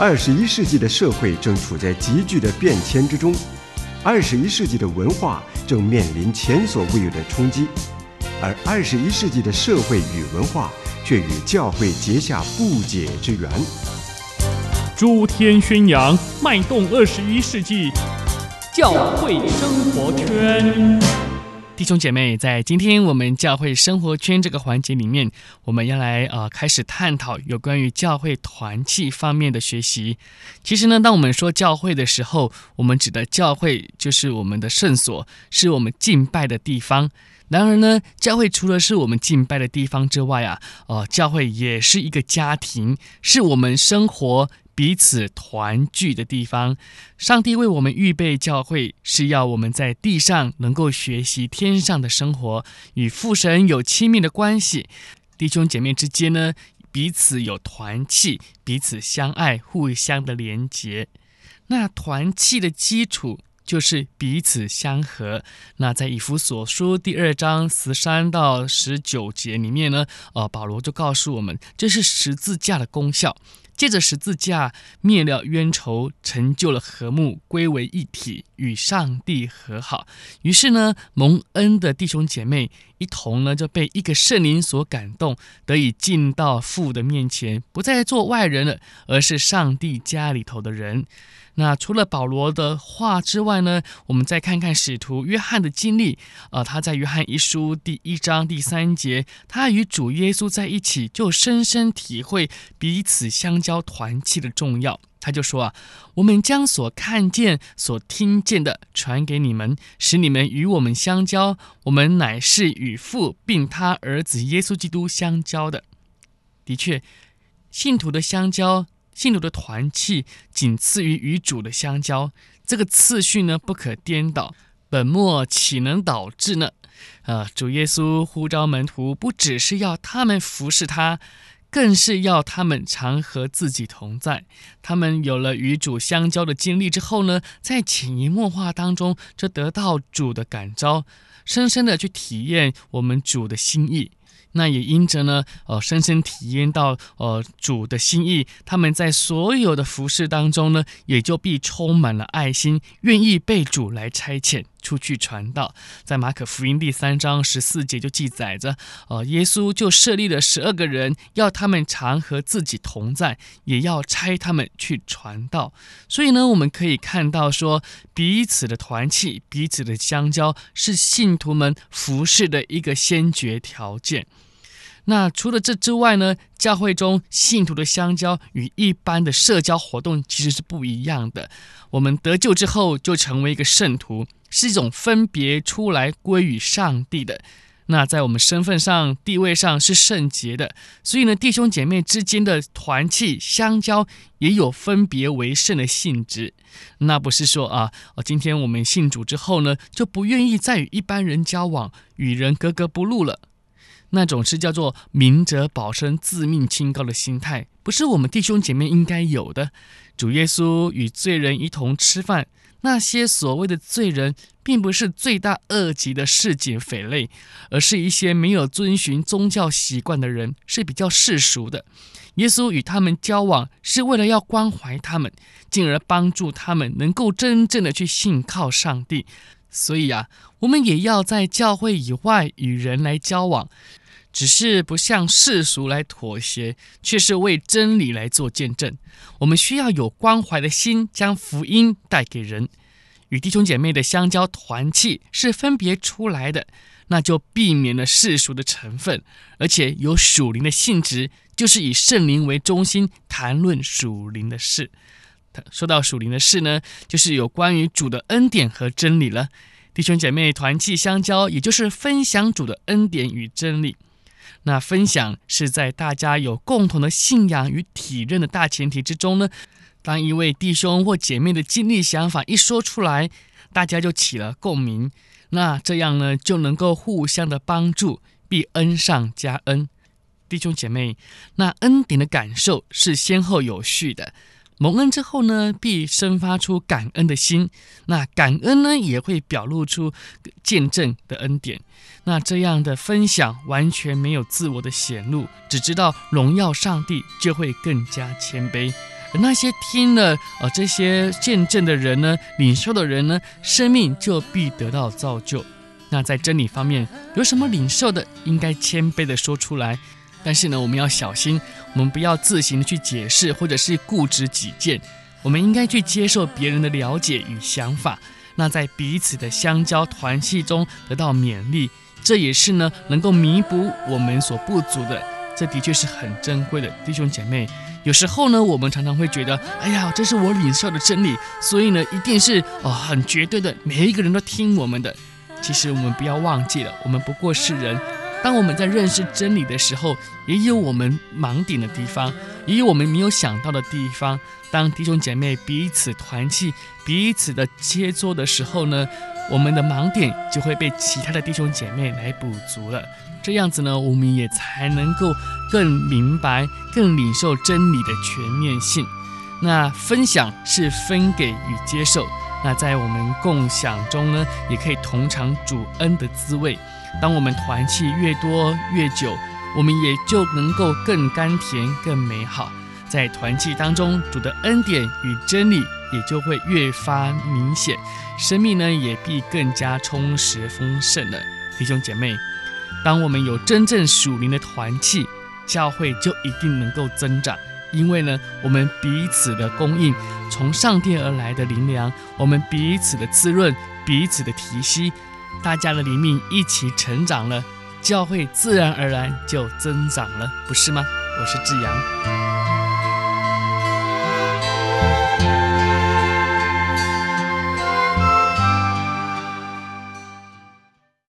二十一世纪的社会正处在急剧的变迁之中，二十一世纪的文化正面临前所未有的冲击，而二十一世纪的社会与文化却与教会结下不解之缘。诸天宣扬，脉动二十一世纪，教会生活圈。弟兄姐妹，在今天我们教会生活圈这个环节里面，我们要来呃开始探讨有关于教会团契方面的学习。其实呢，当我们说教会的时候，我们指的教会就是我们的圣所，是我们敬拜的地方。然而呢，教会除了是我们敬拜的地方之外啊，呃，教会也是一个家庭，是我们生活。彼此团聚的地方，上帝为我们预备教会，是要我们在地上能够学习天上的生活，与父神有亲密的关系。弟兄姐妹之间呢，彼此有团契，彼此相爱，互相的连结。那团契的基础就是彼此相合。那在以弗所书第二章十三到十九节里面呢，呃，保罗就告诉我们，这是十字架的功效。借着十字架灭了冤仇，成就了和睦，归为一体，与上帝和好。于是呢，蒙恩的弟兄姐妹一同呢就被一个圣灵所感动，得以进到父的面前，不再做外人了，而是上帝家里头的人。那除了保罗的话之外呢，我们再看看使徒约翰的经历。呃，他在约翰一书第一章第三节，他与主耶稣在一起，就深深体会彼此相交团契的重要。他就说啊，我们将所看见、所听见的传给你们，使你们与我们相交。我们乃是与父并他儿子耶稣基督相交的。的确，信徒的相交。信徒的团契仅次于与主的相交，这个次序呢不可颠倒，本末岂能倒置呢？啊，主耶稣呼召门徒，不只是要他们服侍他，更是要他们常和自己同在。他们有了与主相交的经历之后呢，在潜移默化当中，就得到主的感召，深深的去体验我们主的心意。那也因着呢，呃，深深体验到呃主的心意，他们在所有的服饰当中呢，也就必充满了爱心，愿意被主来差遣出去传道。在马可福音第三章十四节就记载着，呃，耶稣就设立了十二个人，要他们常和自己同在，也要差他们去传道。所以呢，我们可以看到说，彼此的团契，彼此的相交，是信徒们服事的一个先决条件。那除了这之外呢，教会中信徒的相交与一般的社交活动其实是不一样的。我们得救之后就成为一个圣徒，是一种分别出来归于上帝的。那在我们身份上、地位上是圣洁的，所以呢，弟兄姐妹之间的团契相交也有分别为圣的性质。那不是说啊，今天我们信主之后呢，就不愿意再与一般人交往，与人格格不入了。那种是叫做明哲保身、自命清高的心态，不是我们弟兄姐妹应该有的。主耶稣与罪人一同吃饭，那些所谓的罪人，并不是罪大恶极的市井匪类，而是一些没有遵循宗教习惯的人，是比较世俗的。耶稣与他们交往，是为了要关怀他们，进而帮助他们能够真正的去信靠上帝。所以啊，我们也要在教会以外与人来交往。只是不向世俗来妥协，却是为真理来做见证。我们需要有关怀的心，将福音带给人。与弟兄姐妹的相交团契是分别出来的，那就避免了世俗的成分，而且有属灵的性质，就是以圣灵为中心谈论属灵的事。说到属灵的事呢，就是有关于主的恩典和真理了。弟兄姐妹团契相交，也就是分享主的恩典与真理。那分享是在大家有共同的信仰与体认的大前提之中呢。当一位弟兄或姐妹的经历想法一说出来，大家就起了共鸣。那这样呢，就能够互相的帮助，必恩上加恩。弟兄姐妹，那恩典的感受是先后有序的。蒙恩之后呢，必生发出感恩的心。那感恩呢，也会表露出见证的恩典。那这样的分享完全没有自我的显露，只知道荣耀上帝，就会更加谦卑。而那些听了呃这些见证的人呢，领受的人呢，生命就必得到造就。那在真理方面有什么领受的，应该谦卑的说出来。但是呢，我们要小心，我们不要自行的去解释，或者是固执己见。我们应该去接受别人的了解与想法。那在彼此的相交团契中得到勉励，这也是呢能够弥补我们所不足的。这的确是很珍贵的，弟兄姐妹。有时候呢，我们常常会觉得，哎呀，这是我领受的真理，所以呢，一定是哦很绝对的，每一个人都听我们的。其实我们不要忘记了，我们不过是人。当我们在认识真理的时候，也有我们盲点的地方，也有我们没有想到的地方。当弟兄姐妹彼此团契、彼此的切磋的时候呢，我们的盲点就会被其他的弟兄姐妹来补足了。这样子呢，我们也才能够更明白、更领受真理的全面性。那分享是分给与接受，那在我们共享中呢，也可以同尝主恩的滋味。当我们团契越多越久，我们也就能够更甘甜、更美好。在团契当中，主的恩典与真理也就会越发明显，生命呢也必更加充实丰盛了。弟兄姐妹，当我们有真正属灵的团契，教会就一定能够增长，因为呢，我们彼此的供应，从上帝而来的灵粮，我们彼此的滋润，彼此的提息。大家的灵命一起成长了，教会自然而然就增长了，不是吗？我是志阳。